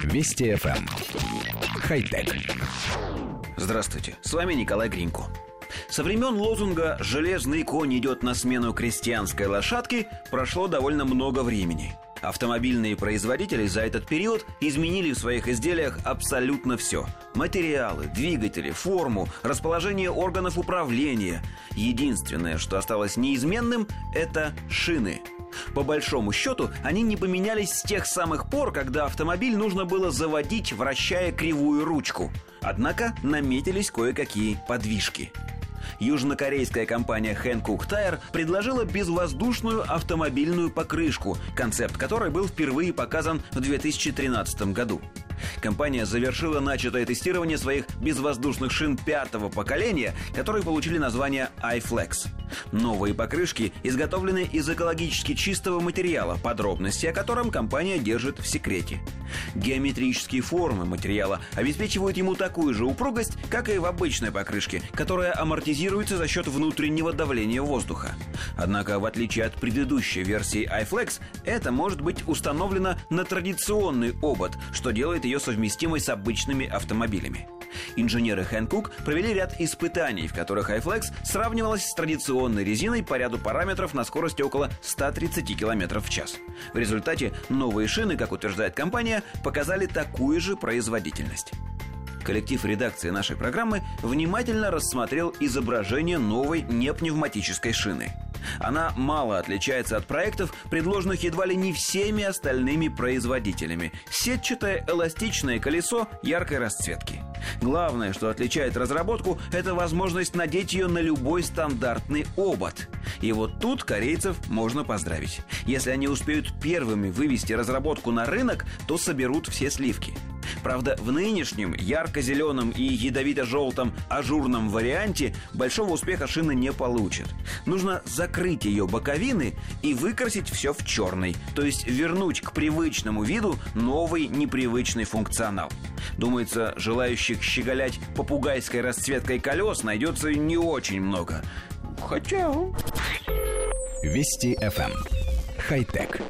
Вести FM. Эм. Хай-тек. Здравствуйте, с вами Николай Гринько. Со времен лозунга «Железный конь идет на смену крестьянской лошадки» прошло довольно много времени. Автомобильные производители за этот период изменили в своих изделиях абсолютно все. Материалы, двигатели, форму, расположение органов управления. Единственное, что осталось неизменным, это шины – по большому счету, они не поменялись с тех самых пор, когда автомобиль нужно было заводить, вращая кривую ручку. Однако наметились кое-какие подвижки. Южнокорейская компания Hankook Tire предложила безвоздушную автомобильную покрышку, концепт которой был впервые показан в 2013 году. Компания завершила начатое тестирование своих безвоздушных шин пятого поколения, которые получили название iFlex. Новые покрышки изготовлены из экологически чистого материала, подробности о котором компания держит в секрете. Геометрические формы материала обеспечивают ему такую же упругость, как и в обычной покрышке, которая амортизируется за счет внутреннего давления воздуха. Однако, в отличие от предыдущей версии iFlex, это может быть установлено на традиционный обод, что делает ее совместимой с обычными автомобилями. Инженеры Hankook провели ряд испытаний, в которых iFlex сравнивалась с традиционной резиной по ряду параметров на скорости около 130 км в час. В результате новые шины, как утверждает компания, показали такую же производительность. Коллектив редакции нашей программы внимательно рассмотрел изображение новой непневматической шины. Она мало отличается от проектов, предложенных едва ли не всеми остальными производителями. Сетчатое эластичное колесо яркой расцветки. Главное, что отличает разработку, это возможность надеть ее на любой стандартный обод. И вот тут корейцев можно поздравить. Если они успеют первыми вывести разработку на рынок, то соберут все сливки. Правда, в нынешнем ярко-зеленом и ядовито-желтом ажурном варианте большого успеха шина не получит. Нужно закрыть ее боковины и выкрасить все в черный, то есть вернуть к привычному виду новый непривычный функционал. Думается, желающих щеголять попугайской расцветкой колес найдется не очень много. Хотя... Вести FM. Эм. Хай-тек.